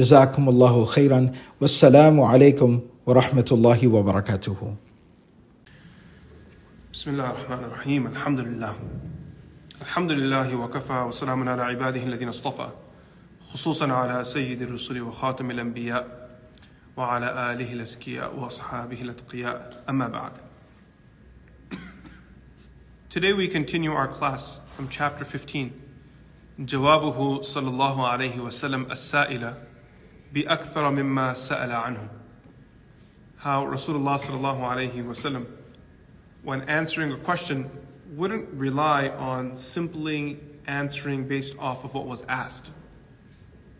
جزاكم الله خيرا. والسلام عليكم ورحمة الله وبركاته. بسم الله الرحمن الرحيم. الحمد لله. الحمد لله وكفى وسلام على عباده الذين اصطفى خصوصا على سيد الرسل وخاتم الأنبياء وعلى آله الأزكياء وأصحابه الأتقياء. أما بعد. Today we continue our class from chapter 15 جوابه صلى الله عليه وسلم السائلة بأكثر مما سأل عنه How Rasulullah صلى الله عليه وسلم when answering a question wouldn't rely on simply answering based off of what was asked.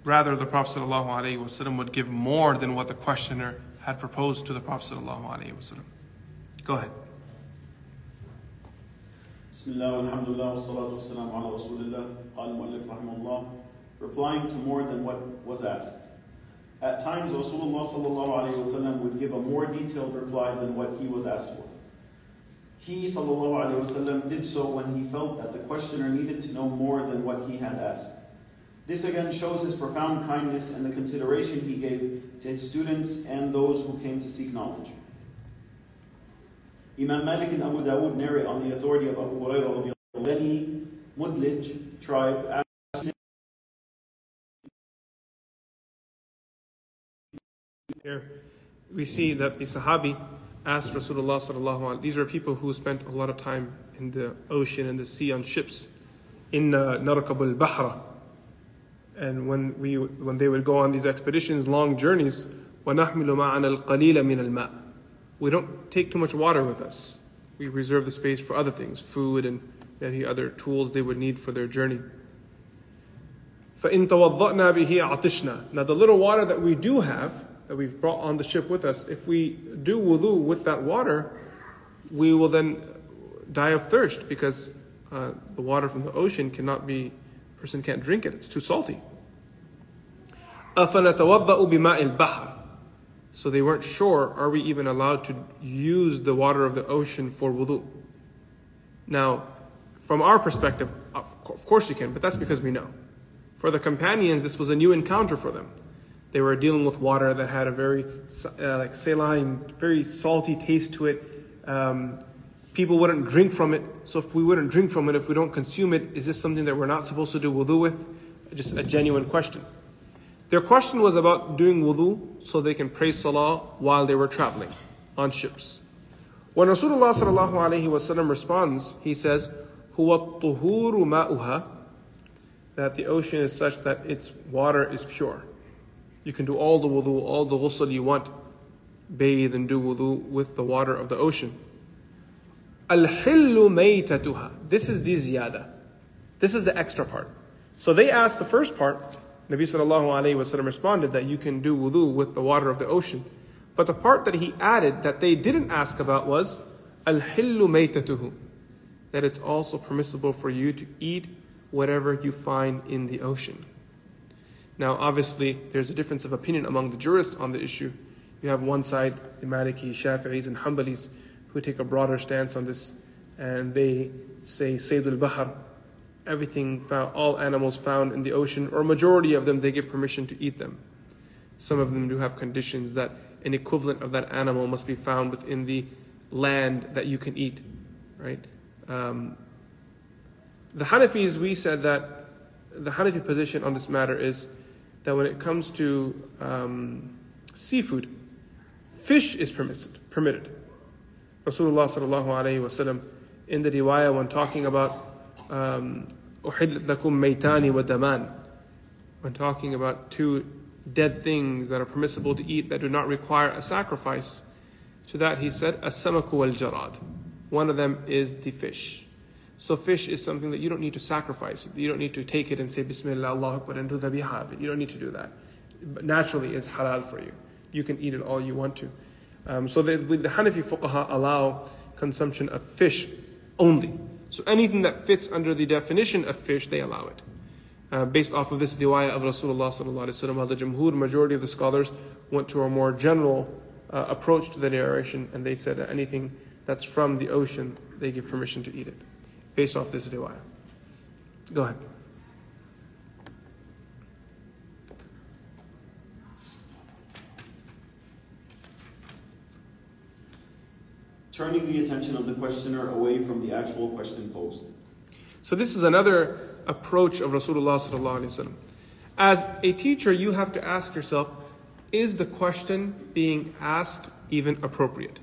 Rather, the Prophet ﷺ would give more than what the questioner had proposed to the Prophet. ﷺ. Go ahead. بسم الله والحمد لله والصلاة والسلام على رسول الله قال المؤلف رحمه الله replying to more than what was asked. at times Rasulullah would give a more detailed reply than what he was asked for. He wasallam did so when he felt that the questioner needed to know more than what he had asked. This again shows his profound kindness and the consideration he gave to his students and those who came to seek knowledge. Imam Malik and Abu Dawood narrate on the authority of Abu Hurairah Bani Mudlij tribe Here we see that the Sahabi asked Rasulullah sallallahu alaihi These are people who spent a lot of time in the ocean and the sea on ships. In narkab al-bahra. And when we when they would go on these expeditions, long journeys, وَنَحْمِلُ مَعَنَا الْقَلِيلَ مِنَ الْمَاءِ We don't take too much water with us. We reserve the space for other things, food and any other tools they would need for their journey. فَإِن تَوَضَّأْنَا بِهِ عَطِشْنَا Now the little water that we do have, that we've brought on the ship with us, if we do wudu with that water, we will then die of thirst because uh, the water from the ocean cannot be, person can't drink it, it's too salty. So they weren't sure, are we even allowed to use the water of the ocean for wudu? Now, from our perspective, of course you can, but that's because we know. For the companions, this was a new encounter for them. They were dealing with water that had a very uh, like saline, very salty taste to it. Um, people wouldn't drink from it. So if we wouldn't drink from it, if we don't consume it, is this something that we're not supposed to do wudu with? Just a genuine question. Their question was about doing wudu so they can pray salah while they were traveling on ships. When Rasulullah sallallahu alaihi wasallam responds, he says, "Huwa tuhuru ma'uha," that the ocean is such that its water is pure. You can do all the wudu, all the ghusl you want, bathe and do wudu with the water of the ocean. Al-hillu maytatuha. This is the ziyada. This is the extra part. So they asked the first part. Nabi sallallahu alayhi wasallam responded that you can do wudu with the water of the ocean. But the part that he added that they didn't ask about was al-hillu maytatuhu. That it's also permissible for you to eat whatever you find in the ocean. Now, obviously, there's a difference of opinion among the jurists on the issue. You have one side, the Maliki, Shafi'is, and Hanbalis, who take a broader stance on this, and they say Sayyid al-Bahar, everything found, all animals found in the ocean, or majority of them, they give permission to eat them. Some of them do have conditions that an equivalent of that animal must be found within the land that you can eat, right? Um, the Hanafis, we said that the Hanafi position on this matter is that when it comes to um, seafood, fish is permitted. permitted. Rasulullah sallallahu alayhi wasallam in the riwayah when talking about um, maytani wa daman, when talking about two dead things that are permissible to eat that do not require a sacrifice, to that he said, as-samaku wal-jarad. One of them is the fish. So fish is something that you don't need to sacrifice. You don't need to take it and say Bismillah, Allah Akbar, and do the bihah You don't need to do that. But naturally, it's halal for you. You can eat it all you want to. Um, so the, the Hanafi fuqaha allow consumption of fish only. So anything that fits under the definition of fish, they allow it. Uh, based off of this riwayah of Rasulullah sallallahu alaihi wasallam, the majority of the scholars went to a more general uh, approach to the narration, and they said that anything that's from the ocean, they give permission to eat it, based off this riwayah. Go ahead. Turning the attention of the questioner away from the actual question posed. So this is another approach of Rasulullah As a teacher, you have to ask yourself, is the question being asked even appropriate?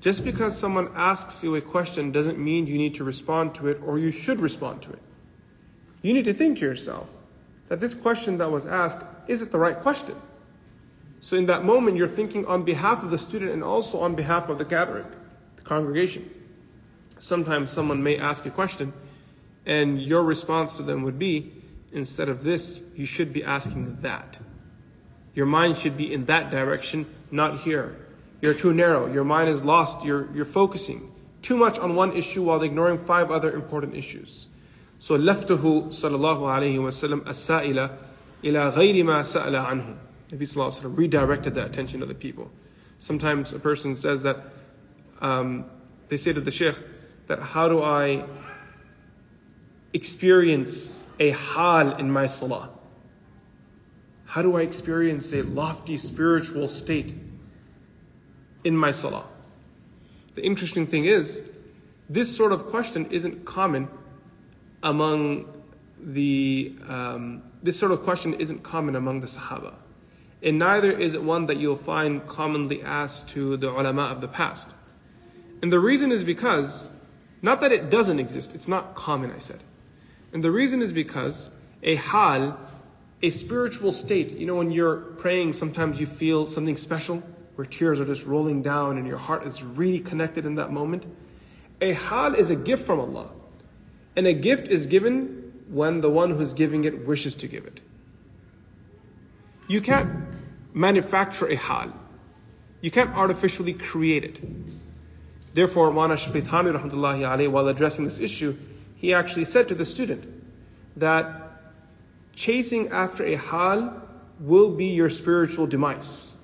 Just because someone asks you a question doesn't mean you need to respond to it or you should respond to it. You need to think to yourself that this question that was asked, is it the right question? So in that moment, you're thinking on behalf of the student and also on behalf of the gathering, the congregation. Sometimes someone may ask a question and your response to them would be instead of this, you should be asking that. Your mind should be in that direction, not here. You're too narrow. Your mind is lost. You're, you're focusing too much on one issue while ignoring five other important issues. So laftahu sallallahu alayhi wasallam as-sa'ila ila ghayri ma sa'ala anhu. Nabi sallallahu alayhi redirected the attention of the people. Sometimes a person says that, um, they say to the sheikh, that how do I experience a hal in my salah? How do I experience a lofty spiritual state in my salah? The interesting thing is, this sort of question isn't common among the, um, this sort of question isn't common among the Sahaba. And neither is it one that you'll find commonly asked to the ulama of the past. And the reason is because, not that it doesn't exist, it's not common, I said. And the reason is because a hal, a spiritual state, you know, when you're praying, sometimes you feel something special where tears are just rolling down and your heart is really connected in that moment. A hal is a gift from Allah. And a gift is given when the one who's giving it wishes to give it. You can't manufacture a hal. You can't artificially create it. Therefore, Mana Shafiq Thanwi, while addressing this issue, he actually said to the student that chasing after a hal will be your spiritual demise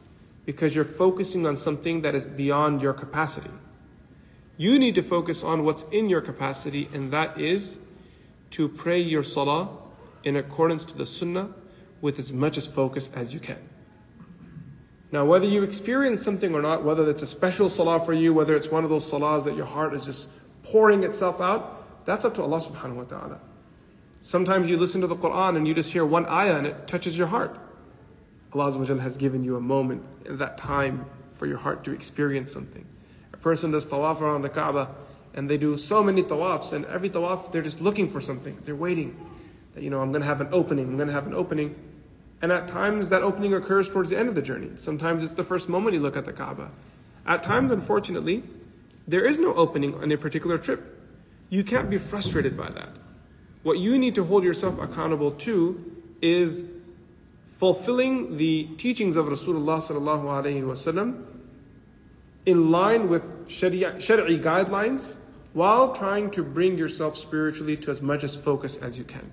because you're focusing on something that is beyond your capacity. You need to focus on what's in your capacity, and that is to pray your salah in accordance to the sunnah with as much as focus as you can. Now, whether you experience something or not, whether it's a special salah for you, whether it's one of those salahs that your heart is just pouring itself out, that's up to Allah subhanahu wa ta'ala. Sometimes you listen to the Quran and you just hear one ayah and it touches your heart. Allah has given you a moment that time for your heart to experience something. A person does tawaf around the Kaaba and they do so many tawafs and every tawaf they're just looking for something. They're waiting. That, you know, I'm going to have an opening, I'm going to have an opening. And at times that opening occurs towards the end of the journey. Sometimes it's the first moment you look at the Kaaba. At times, unfortunately, there is no opening on a particular trip. You can't be frustrated by that. What you need to hold yourself accountable to is fulfilling the teachings of Rasulullah sallallahu alaihi wasallam in line with Sharia, guidelines while trying to bring yourself spiritually to as much as focus as you can.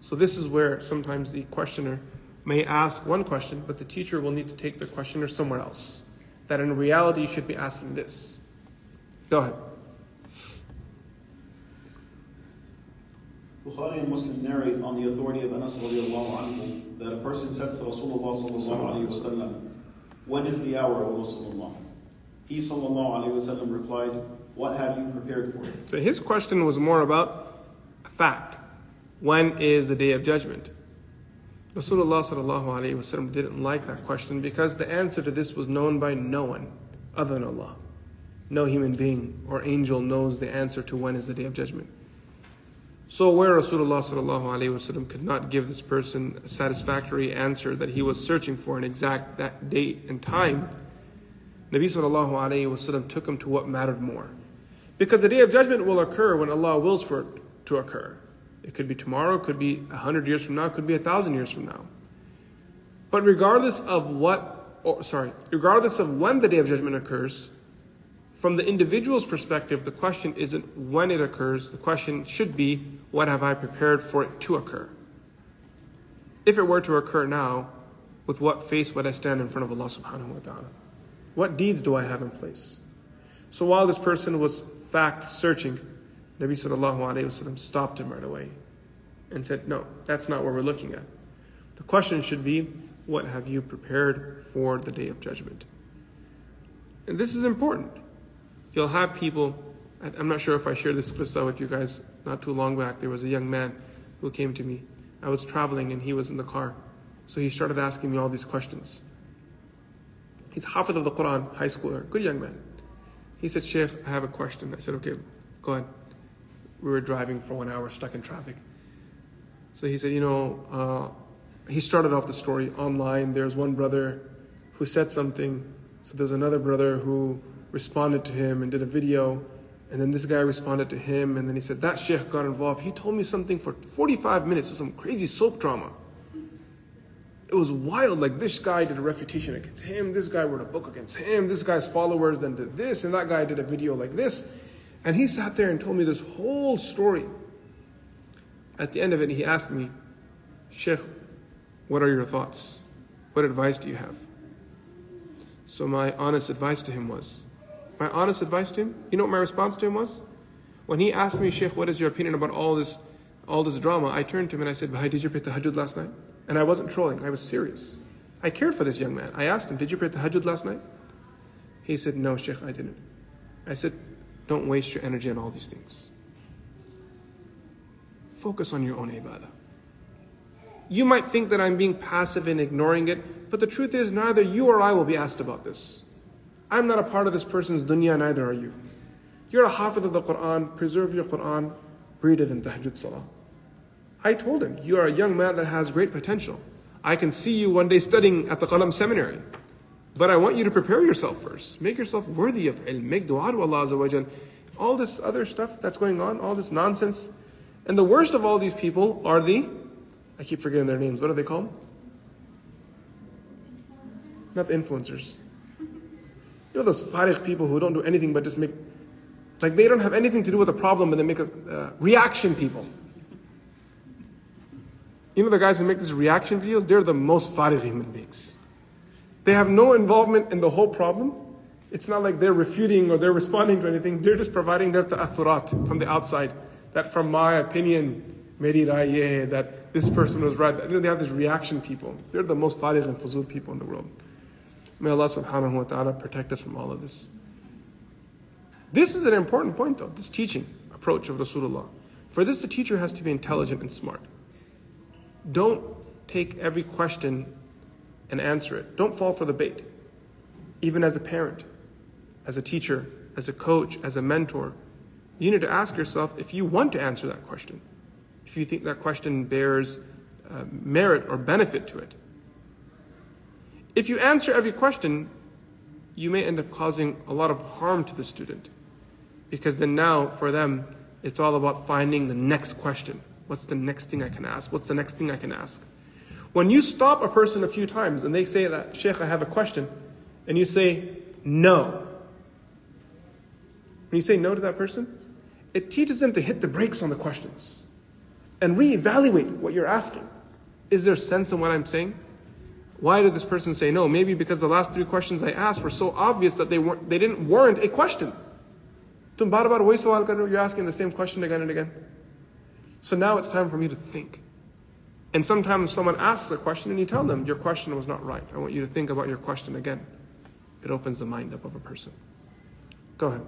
So this is where sometimes the questioner may ask one question, but the teacher will need to take the questioner somewhere else. That in reality you should be asking this. Go ahead. Bukhari and Muslim narrate on the authority of Anas anhu that a person said to Rasulullah When is the hour, O Rasulullah? He wasallam replied, What have you prepared for it? So his question was more about a fact. When is the day of judgment? Rasulullah didn't like that question because the answer to this was known by no one other than Allah. No human being or angel knows the answer to when is the day of judgment. So where Rasulullah sallallahu could not give this person a satisfactory answer that he was searching for an exact that date and time, Nabi sallallahu alaihi wasallam took him to what mattered more. Because the day of judgment will occur when Allah wills for it to occur. It could be tomorrow, it could be a hundred years from now, it could be a thousand years from now. But regardless of what, or sorry, regardless of when the day of judgment occurs, from the individual's perspective, the question isn't when it occurs. The question should be, what have I prepared for it to occur? If it were to occur now, with what face would I stand in front of Allah subhanahu wa ta'ala? What deeds do I have in place? So while this person was fact searching, Nabi sallallahu alayhi wasallam stopped him right away and said, No, that's not what we're looking at. The question should be, What have you prepared for the day of judgment? And this is important. You'll have people, I'm not sure if I shared this qissa with you guys not too long back. There was a young man who came to me. I was traveling and he was in the car. So he started asking me all these questions. He's Hafid of the Quran, high schooler, good young man. He said, Sheikh, I have a question. I said, okay, go ahead. We were driving for one hour, stuck in traffic. So he said, you know, uh, he started off the story online. There's one brother who said something. So there's another brother who responded to him and did a video. And then this guy responded to him. And then he said, that sheikh got involved. He told me something for 45 minutes of some crazy soap drama. It was wild. Like this guy did a refutation against him. This guy wrote a book against him. This guy's followers then did this. And that guy did a video like this. And he sat there and told me this whole story. At the end of it, he asked me, Sheikh, what are your thoughts? What advice do you have? So my honest advice to him was, my honest advice to him, you know what my response to him was? When he asked me, Sheikh, what is your opinion about all this, all this drama? I turned to him and I said, Bhai, did you pray the tahajjud last night? And I wasn't trolling, I was serious. I cared for this young man. I asked him, Did you pray the tahajjud last night? He said, No, Sheikh, I didn't. I said, Don't waste your energy on all these things. Focus on your own ibadah. You might think that I'm being passive and ignoring it, but the truth is, neither you or I will be asked about this. I'm not a part of this person's dunya, neither are you. You're a hafid of the Quran, preserve your Quran, read it in tahajjud salah. I told him, You are a young man that has great potential. I can see you one day studying at the Qalam seminary. But I want you to prepare yourself first. Make yourself worthy of ilm. Make dua to Allah All this other stuff that's going on, all this nonsense. And the worst of all these people are the, I keep forgetting their names. What are they called? Not the influencers. You know those farik people who don't do anything but just make, like they don't have anything to do with the problem, but they make a uh, reaction people. You know the guys who make these reaction videos? They're the most farik human beings. They have no involvement in the whole problem. It's not like they're refuting or they're responding to anything. They're just providing their ta'athurat from the outside. That from my opinion, meri that this person was right. You know, they have these reaction people. They're the most farik and fuzul people in the world. May Allah subhanahu wa ta'ala protect us from all of this. This is an important point though, this teaching approach of Rasulullah. For this, the teacher has to be intelligent and smart. Don't take every question and answer it. Don't fall for the bait. Even as a parent, as a teacher, as a coach, as a mentor, you need to ask yourself if you want to answer that question, if you think that question bears uh, merit or benefit to it. If you answer every question, you may end up causing a lot of harm to the student. Because then now, for them, it's all about finding the next question. What's the next thing I can ask? What's the next thing I can ask? When you stop a person a few times and they say that, Sheikh, I have a question, and you say no. When you say no to that person, it teaches them to hit the brakes on the questions and reevaluate what you're asking. Is there sense in what I'm saying? Why did this person say no? Maybe because the last three questions I asked were so obvious that they weren't they didn't warrant a question. You're asking the same question again and again. So now it's time for me to think. And sometimes someone asks a question and you tell them, Your question was not right. I want you to think about your question again. It opens the mind up of a person. Go ahead.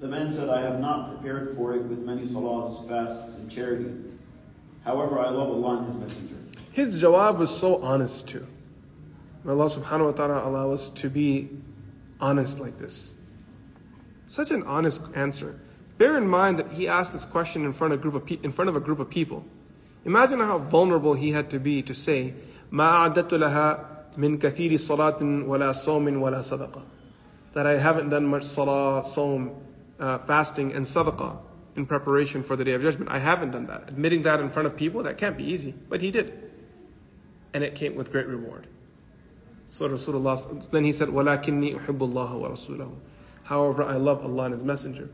The man said, I have not prepared for it with many salahs, fasts, and charity. However, I love Allah and His Messenger. His jawab was so honest too. May Allah subhanahu wa ta'ala allow us to be honest like this. Such an honest answer. Bear in mind that he asked this question in front of a group of, pe- in front of a group of people. Imagine how vulnerable he had to be to say, ما أعددت لها من كثير صلاة ولا صوم ولا صدقة. That I haven't done much salah, saum, uh, fasting, and sadaqah in preparation for the day of judgment. I haven't done that. Admitting that in front of people, that can't be easy. But he did. And it came with great reward. So Rasulullah, then he said, وَلَكِنِّي أُحِبُّ اللَّهَ وَرَسُولَهُ However, I love Allah and His Messenger.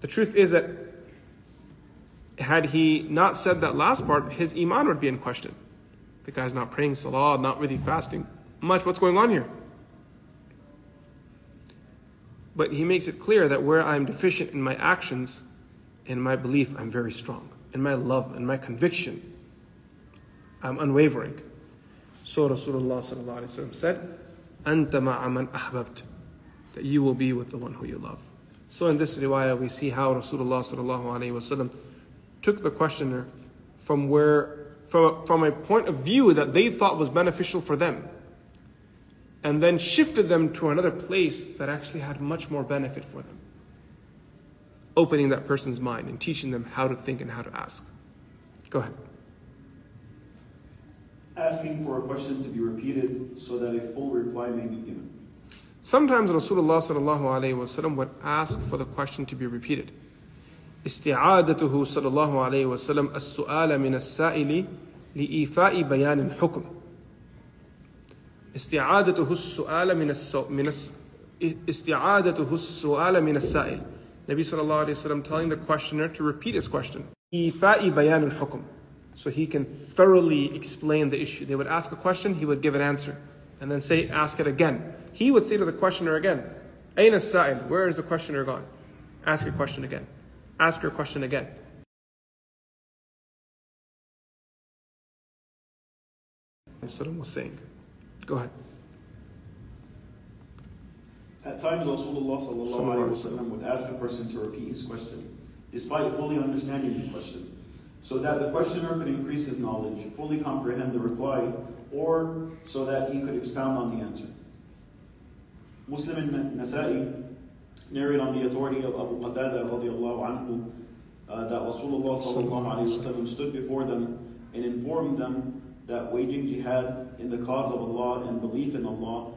The truth is that had he not said that last part, his iman would be in question. The guy's not praying salah, not really fasting much. What's going on here? But he makes it clear that where I'm deficient in my actions, in my belief, I'm very strong. In my love and my conviction, I'm unwavering. So Rasulullah said, Anta ma'aman ahbabt, that you will be with the one who you love. So in this riwayah, we see how Rasulullah took the questioner from where from a, from a point of view that they thought was beneficial for them and then shifted them to another place that actually had much more benefit for them opening that person's mind and teaching them how to think and how to ask go ahead Asking for a question to be repeated so that a full reply may be given. Sometimes Rasulullah sallallahu alayhi wasallam would ask for the question to be repeated. استعادته صلى الله عليه وسلم السؤال من السائل لإيفاء بيان الحكم. استعادته السؤال من السو من الس... استعادته السؤال من السائل. Nabi sallallahu alayhi wasallam telling the questioner to repeat his question. إيفاء بيان الحكم. so he can thoroughly explain the issue. They would ask a question, he would give an answer. And then say, ask it again. He would say to the questioner again, Aina sa'il, where is the questioner gone? Ask your question again. Ask your question again. Saddam was saying. Go ahead. At times, Rasulullah wasallam would ask a person to repeat his question, despite fully understanding the question, so that the questioner could increase his knowledge, fully comprehend the reply, or so that he could expound on the answer. Muslim and Nasa'i narrate on the authority of Abu Qatada radiallahu anhu uh, that Rasulullah sallallahu stood before them and informed them that waging jihad in the cause of Allah and belief in Allah,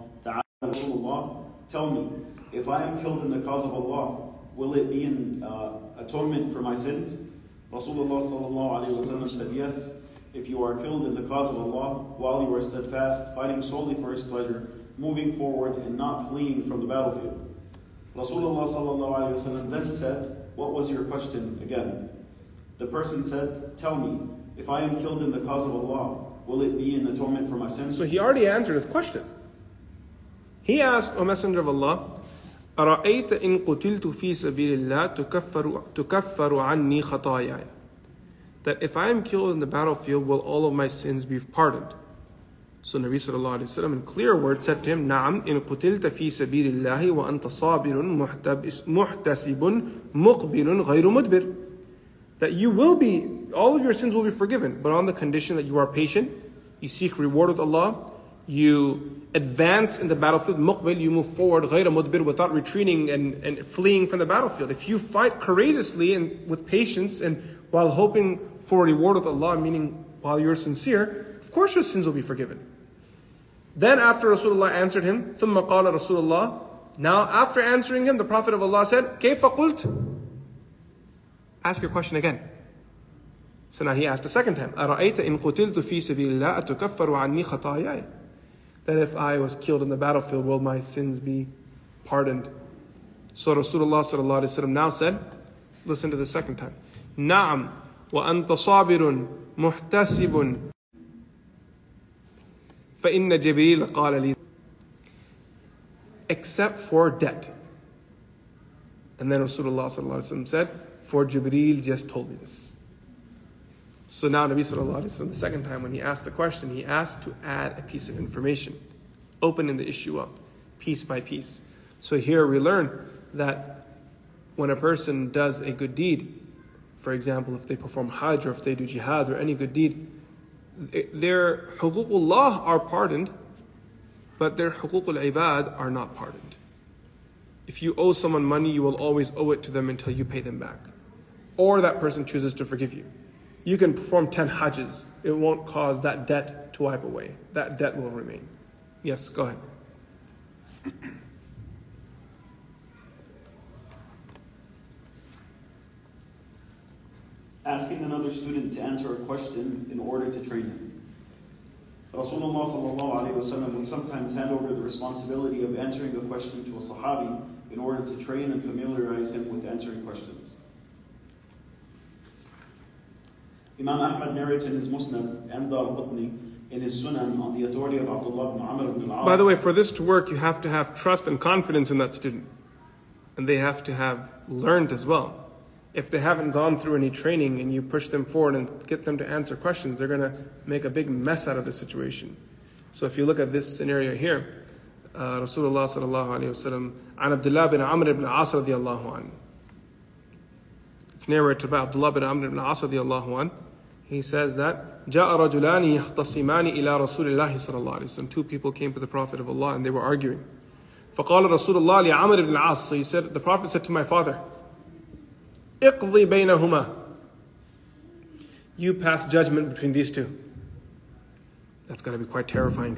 Rasulullah, tell me, if I am killed in the cause of Allah, will it be in uh, atonement for my sins? Rasulullah said yes. If you are killed in the cause of Allah while you are steadfast, fighting solely for His pleasure, moving forward and not fleeing from the battlefield. Rasulullah then said, "What was your question again?" The person said, "Tell me, if I am killed in the cause of Allah, will it be an atonement for my sins?" So he already answered his question. He asked, O Messenger of Allah, أرأيت إن قتلت في سبيل الله تكفر, تكفر عني خطاياي That if I am killed in the battlefield, will all of my sins be pardoned? So Nabi sallallahu alayhi wasallam in clear words said to him, نعم إن قتلت في سبيل الله وأنت صابر محتسب مقبل غير مدبر That you will be, all of your sins will be forgiven, but on the condition that you are patient, you seek reward with Allah, you advance in the battlefield, muqbil, you move forward, غير مدبر, without retreating and, and fleeing from the battlefield. If you fight courageously and with patience and while hoping for a reward with Allah, meaning while you're sincere, of course your sins will be forgiven. Then after Rasulullah answered him, ثم قال رسول الله, now after answering him, the Prophet of Allah said, كيف قلت? Ask your question again. So now he asked a second time, أرأيت إن قتلت في سبيل الله أتكفر عني خطاياي? that if I was killed in the battlefield, will my sins be pardoned? So Rasulullah now said, listen to the second time. Naam wa anta sabirun muhtasibun fa inna Jibreel qala li except for debt. And then Rasulullah said, for Jibreel just told me this. So now Nabi sallallahu alaihi wasallam, the second time when he asked the question, he asked to add a piece of information, opening the issue up, piece by piece. So here we learn that when a person does a good deed for example, if they perform Hajj or if they do jihad or any good deed, their huququllah are pardoned, but their huququl ibad are not pardoned. If you owe someone money, you will always owe it to them until you pay them back. Or that person chooses to forgive you. You can perform 10 hajjs, it won't cause that debt to wipe away. That debt will remain. Yes, go ahead. Asking another student to answer a question in order to train him. Rasulullah would sometimes hand over the responsibility of answering a question to a Sahabi in order to train and familiarize him with answering questions. Imam Ahmad narrates in his Musnad and Daraqutni in his Sunan on the authority of Abdullah ibn Amr ibn al-As. By the way, for this to work, you have to have trust and confidence in that student. And they have to have learned as well. If they haven't gone through any training and you push them forward and get them to answer questions, they're going to make a big mess out of the situation. So if you look at this scenario here, uh, Rasulullah sallallahu alayhi wasallam, عن Abdullah bin Amr ibn As radiallahu anhu. It's narrated by Abdullah bin Amr ibn As radiallahu anhu He says that جاء رجلان يختصمان إلى رسول الله صلى الله عليه وسلم. Two people came to the Prophet of Allah and they were arguing. فقال رسول الله لعمر بن العاص. So he said, the Prophet said to my father, اقضي بينهما. You pass judgment between these two. That's going to be quite terrifying.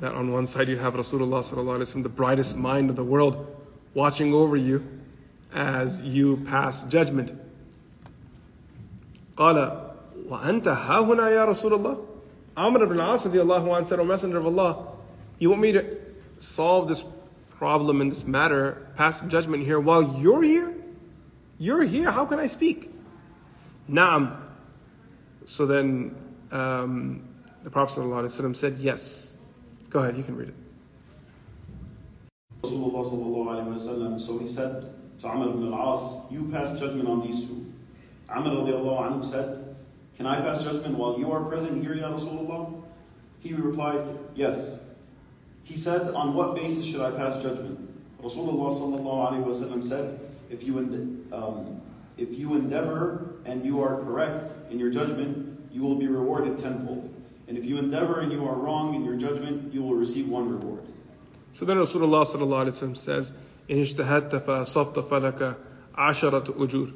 That on one side you have Rasulullah sallallahu alaihi wasallam, the brightest mind of the world, watching over you as you pass judgment. قال وأنت ها هنا يا رسول الله Amr ibn al-As radiallahu said, O Messenger of Allah, you want me to solve this problem in this matter, pass judgment here while you're here? You're here, how can I speak? Naam. So then um, the Prophet ﷺ said, Yes. Go ahead, you can read it. Rasulullah so he said to Amr ibn al-As, you pass judgment on these two. Amr anhu said, can I pass judgment while you are present here, Ya Rasulullah? He replied, Yes. He said, On what basis should I pass judgment? Rasulullah said, If you, um, if you endeavor and you are correct in your judgment, you will be rewarded tenfold. And if you endeavor and you are wrong in your judgment, you will receive one reward. So then Rasulullah says, In ijtahadta fa asabta falaka asharat ujur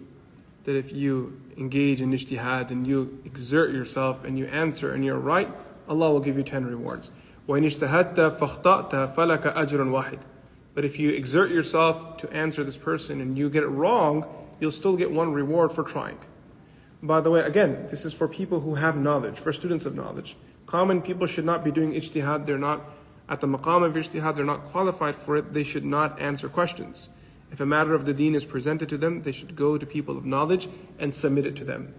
that if you engage in ijtihad and you exert yourself and you answer and you're right, Allah will give you 10 rewards. But if you exert yourself to answer this person and you get it wrong, you'll still get one reward for trying. By the way, again, this is for people who have knowledge, for students of knowledge. Common people should not be doing ijtihad. They're not at the maqam of ijtihad. They're not qualified for it. They should not answer questions. If a matter of the deen is presented to them, they should go to people of knowledge and submit it to them.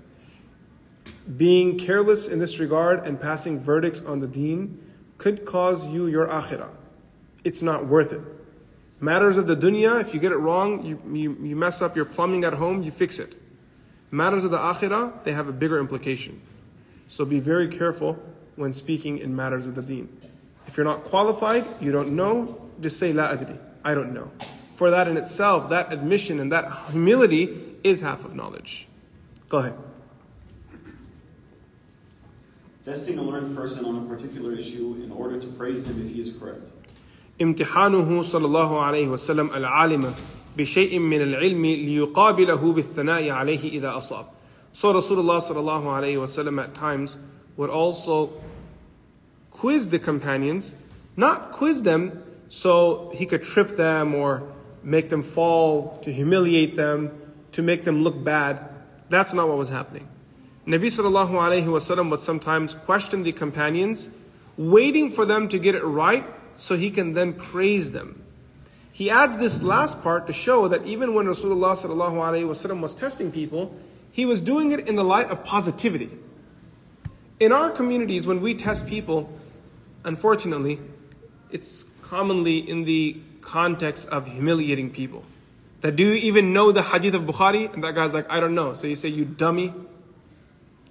Being careless in this regard and passing verdicts on the deen could cause you your akhirah. It's not worth it. Matters of the dunya, if you get it wrong, you, you, you mess up your plumbing at home, you fix it. Matters of the akhirah, they have a bigger implication. So be very careful when speaking in matters of the deen. If you're not qualified, you don't know, just say la adri. I don't know For that in itself, that admission and that humility is half of knowledge. Go ahead. Testing a learned person on a particular issue in order to praise him if he is correct. امتحانه صلى الله عليه وسلم العالم بشيء من العلم ليقابله بالثناء عليه إذا أصاب. So Rasulullah صلى الله عليه وسلم at times would also quiz the companions, not quiz them so he could trip them or make them fall, to humiliate them, to make them look bad. That's not what was happening. Nabi sallallahu alayhi wasallam would sometimes question the companions, waiting for them to get it right so he can then praise them. He adds this last part to show that even when Rasulullah sallallahu alayhi wasallam was testing people, he was doing it in the light of positivity. In our communities, when we test people, unfortunately, it's commonly in the context of humiliating people. That do you even know the hadith of Bukhari? And that guy's like, I don't know. So you say, you dummy.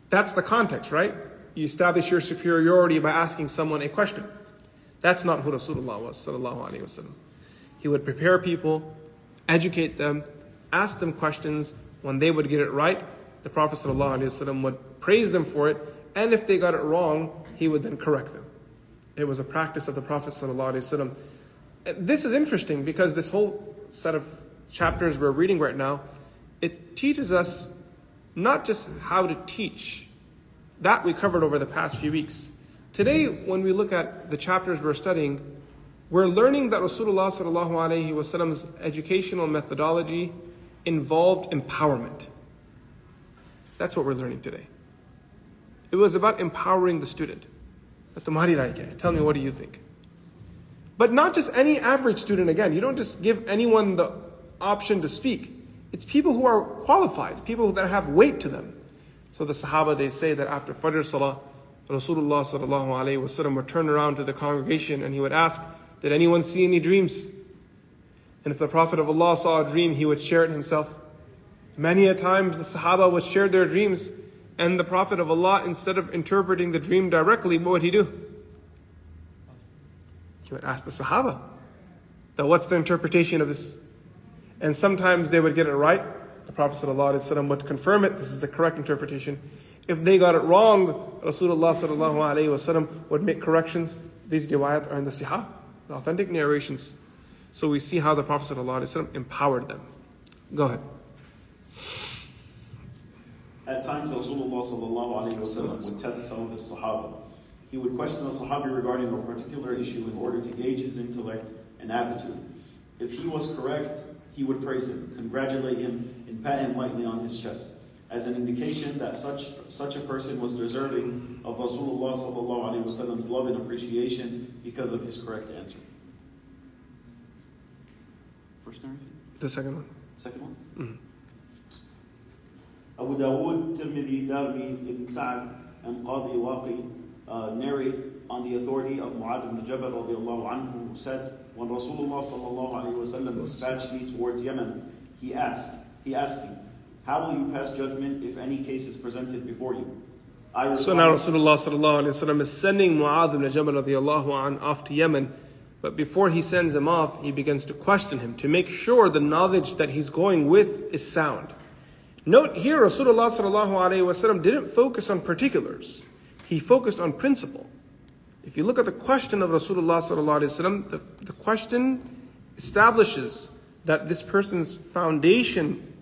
That's the context, right? You establish your superiority by asking someone a question. That's not who Rasulullah was, sallallahu wasallam. He would prepare people, educate them, ask them questions, when they would get it right, the Prophet ﷺ would praise them for it, and if they got it wrong, he would then correct them. It was a practice of the Prophet ﷺ. This is interesting because this whole set of chapters we're reading right now, it teaches us not just how to teach. That we covered over the past few weeks. Today, when we look at the chapters we're studying, we're learning that Rasulullah Wasallam's educational methodology involved empowerment. That's what we're learning today. It was about empowering the student. Tell me, what do you think? But not just any average student, again. You don't just give anyone the option to speak. It's people who are qualified, people that have weight to them. So the Sahaba, they say that after Fajr Salah, Rasulullah sallallahu alayhi wasallam would turn around to the congregation and he would ask, did anyone see any dreams? And if the Prophet of Allah saw a dream, he would share it himself. Many a times the Sahaba would share their dreams, and the Prophet of Allah, instead of interpreting the dream directly, what would he do? to? Ask the Sahaba. Now, what's the interpretation of this? And sometimes they would get it right. The Prophet ﷺ would confirm it. This is the correct interpretation. If they got it wrong, Rasulullah would make corrections. These riwayat are in the Sihah, the authentic narrations. So we see how the Prophet ﷺ empowered them. Go ahead. At times, Rasulullah would test some of the Sahaba he would question a Sahabi regarding a particular issue in order to gauge his intellect and aptitude. If he was correct, he would praise him, congratulate him, and pat him lightly on his chest, as an indication that such, such a person was deserving of Rasulullah's love and appreciation because of his correct answer. First narration? The second one. Second one? Mm-hmm. Abu Dawood, Tirmidhi, Darmi, Ibn Sa'd, and Qadi Waqi uh, narrate on the authority of Mu'adh ibn Jabal radiallahu anhu, who said, when Rasulullah sallallahu alayhi wasallam dispatched me towards Yemen, he asked, he asked me, how will you pass judgment if any case is presented before you? I so now Rasulullah sallallahu alayhi wasallam is sending Mu'adh ibn Jabal radiallahu an off to Yemen, but before he sends him off, he begins to question him to make sure the knowledge that he's going with is sound. Note here, Rasulullah ﷺ didn't focus on particulars He focused on principle. If you look at the question of Rasulullah ﷺ, the, the question establishes that this person's foundation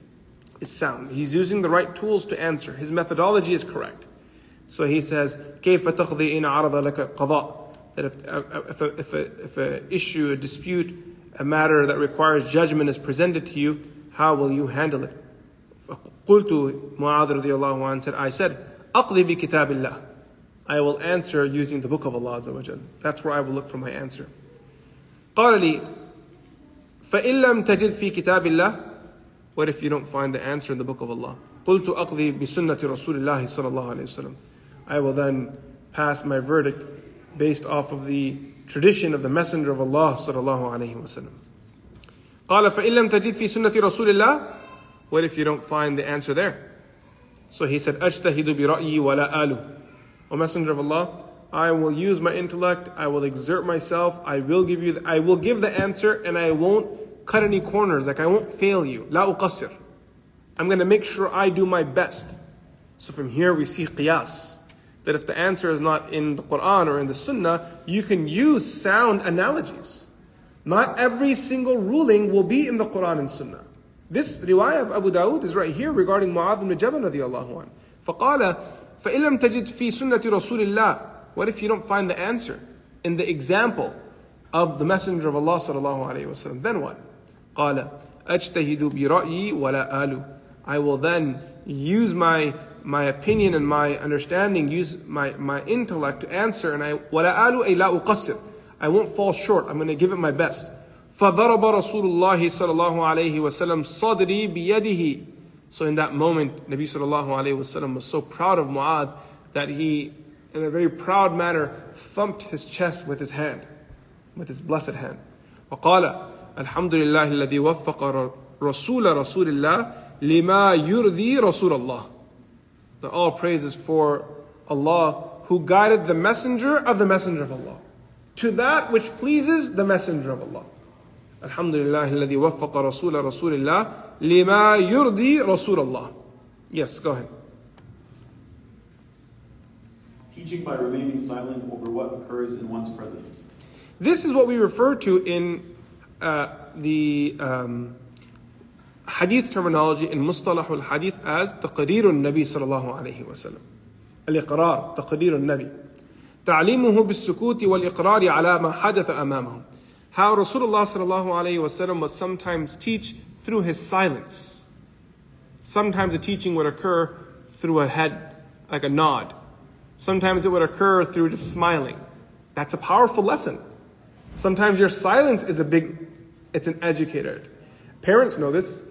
is sound. He's using the right tools to answer. His methodology is correct. So he says, كيف تقضي إن عرض لك قضاء that if, if, a, if, a, if a issue, a dispute, a matter that requires judgment is presented to you, how will you handle it? قلت Mu'adh radiallahu anh said, I said, أقضي بكتاب الله. I will answer using the book of Allah Azza That's where I will look for my answer. قال لي فإن لم تجد في كتاب الله What if you don't find the answer in the book of Allah? قلت أقضي بسنة رسول الله صلى الله عليه وسلم. I will then pass my verdict based off of the tradition of the Messenger of Allah صلى الله عليه وسلم. قال فإن لم تجد في سنة رسول الله what if you don't find the answer there? So he said, أجتهد برأيي ولا آلو. O Messenger of Allah, I will use my intellect, I will exert myself, I will give you, the, I will give the answer, and I won't cut any corners, like I won't fail you. لا أقصر. I'm going to make sure I do my best. So from here we see qiyas. That if the answer is not in the Quran or in the Sunnah, you can use sound analogies. Not every single ruling will be in the Quran and Sunnah. This riwayah of Abu Dawud is right here regarding Mu'adh ibn Jabal radiallahu anhu. فقال فإن لم تجد في سنة رسول الله What if you don't find the answer in the example of the Messenger of Allah صلى الله عليه وسلم Then what? قال أجتهد برأيي ولا آلو I will then use my my opinion and my understanding, use my, my intellect to answer, and I ولا آلو أي لا أقصر I won't fall short. I'm going to give it my best. فضرب رسول الله صلى الله عليه وسلم صدري بيده So in that moment, Nabi sallallahu alayhi wasallam was so proud of Mu'adh that he, in a very proud manner, thumped his chest with his hand, with his blessed hand. وقال الحمد لله الذي وفق رسول رسول الله لما يرضي رسول الله. The all praises for Allah who guided the messenger of the messenger of Allah to that which pleases the messenger of Allah. الحمد لله الذي وفق رسول رسول الله لما يرضي رسول الله. Yes, go ahead. Teaching by remaining silent over what occurs in one's presence. This is what we refer to in uh, the um, hadith terminology in mustalah al-hadith as تقرير النبي صلى الله عليه وسلم. الإقرار تقرير النبي. تعليمه بالسكوت والإقرار على ما حدث أمامه. How Rasulullah صلى الله عليه وسلم would sometimes teach through his silence. Sometimes the teaching would occur through a head, like a nod. Sometimes it would occur through just smiling. That's a powerful lesson. Sometimes your silence is a big, it's an educator. Parents know this,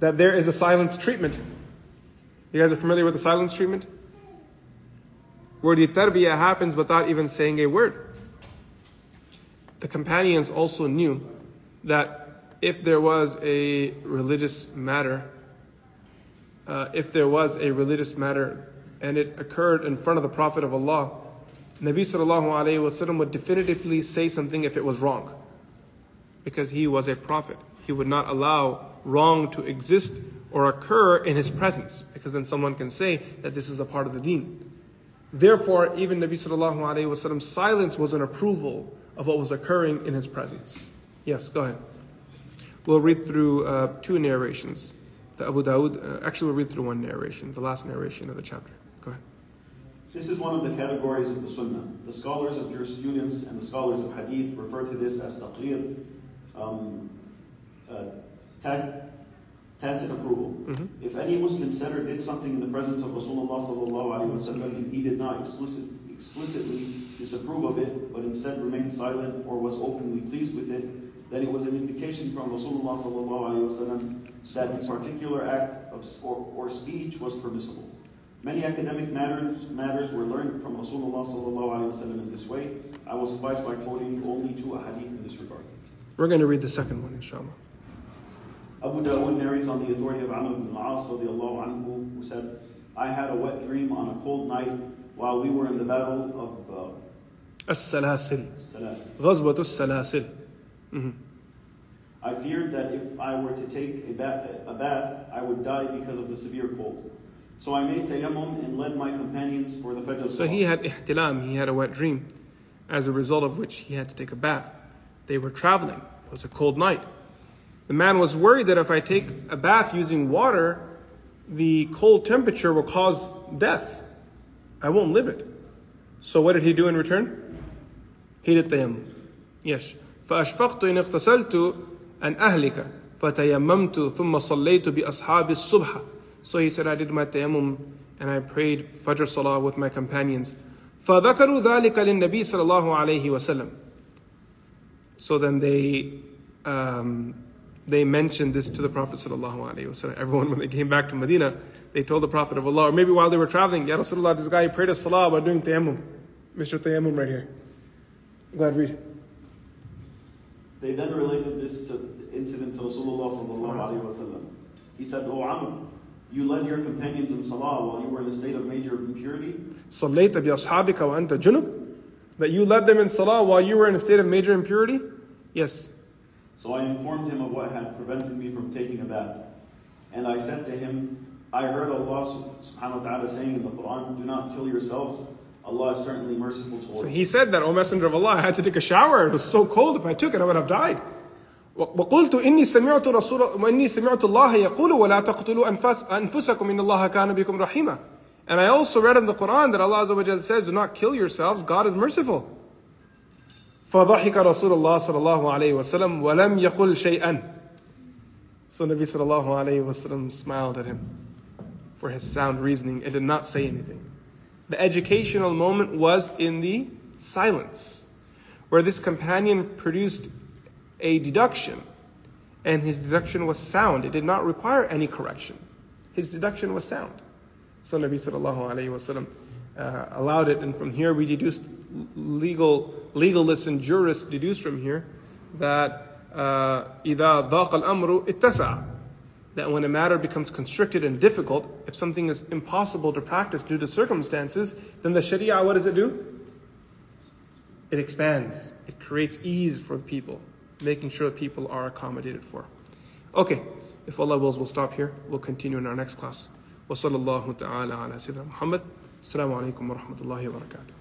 that there is a silence treatment. You guys are familiar with the silence treatment? Where the tarbiyah happens without even saying a word. The companions also knew that if there was a religious matter, uh, if there was a religious matter and it occurred in front of the Prophet of Allah, Nabi sallallahu alayhi wasallam would definitively say something if it was wrong. Because he was a prophet. He would not allow wrong to exist or occur in his presence. Because then someone can say that this is a part of the deen. Therefore, even Nabi sallallahu alayhi wasallam's silence was an approval of what was occurring in his presence. Yes, go ahead. We'll read through uh, two narrations. The Abu Dawud, uh, actually, we'll read through one narration, the last narration of the chapter. Go ahead. This is one of the categories of the Sunnah. The scholars of jurisprudence and the scholars of Hadith refer to this as taqrir, um, uh, tacit approval. Mm-hmm. If any Muslim said or did something in the presence of Rasulullah sallallahu alaihi wasallam and he did not explicit, explicitly disapprove of it, but instead remained silent or was openly pleased with it, then it was an indication from Rasulullah sallallahu alaihi wasallam that the particular act of or, or speech was permissible. Many academic matters matters were learned from Rasulullah sallallahu alaihi wasallam in this way. I will suffice by quoting only two ahadith in this regard. We're going to read the second one, inshallah. Abu Dawood narrates on the authority of Amr ibn al-As radiallahu anhu, who said, I had a wet dream on a cold night while we were in the battle of uh, السلاسل Salasil. غزوة السلاسل Mhm. I feared that if I were to take a bath, a bath, I would die because of the severe cold. So I made tayammum and led my companions for the Fajr So he had ihtilam, he had a wet dream, as a result of which he had to take a bath. They were traveling, it was a cold night. The man was worried that if I take a bath using water, the cold temperature will cause death. I won't live it. So what did he do in return? He did tayammum. Yes. فأشفقت إن اغتسلت أن أهلك فتيممت ثم صليت بأصحاب الصبح. So he said, I did my tayammum and I prayed Fajr Salah with my companions. فذكروا ذلك للنبي صلى الله عليه وسلم. So then they um, they mentioned this to the Prophet sallallahu alaihi wasallam. Everyone, when they came back to Medina, they told the Prophet of Allah, or maybe while they were traveling, Ya Rasulullah, this guy prayed a salah while doing tayammum. Mr. Tayammum right here. Go ahead, read. They then related this to the incident to Rasulullah sallallahu alaihi wasallam. He said, "O Amr, you led your companions in salah while you were in a state of major impurity. صليت بأصحابك وأنت جنب? That you led them in salah while you were in a state of major impurity? Yes. So I informed him of what had prevented me from taking a bath. And I said to him, I heard Allah subhanahu wa ta'ala saying in the Quran, Do not kill yourselves. Allah is certainly merciful towards So you. he said that, O Messenger of Allah, I had to take a shower. It was so cold. If I took it, I would have died. وقلت إني سمعت رسول وإني سمعت الله يقول ولا تقتلوا أنفس أنفسكم إن الله كان بكم رحيما. And I also read in the Quran that Allah Azza wa Jalla says, "Do not kill yourselves. God is merciful." فضحك رسول الله صلى الله عليه وسلم ولم يقل شيئا. So Nabi صلى الله عليه وسلم smiled at him for his sound reasoning and did not say anything. The educational moment was in the silence, where this companion produced a deduction, and his deduction was sound. It did not require any correction. His deduction was sound. So Nabi sallallahu alayhi wasallam uh, allowed it, and from here we deduced legal legalists and jurists deduced from here that uh, إذا ضاق الأمر اتسع that when a matter becomes constricted and difficult, if something is impossible to practice due to circumstances, then the Sharia, what does it do? It expands. It creates ease for the people. making sure that people are accommodated for. Okay, if Allah wills, we'll stop here. We'll continue in our next class. وصلى الله تعالى على سيدنا محمد السلام عليكم ورحمة الله وبركاته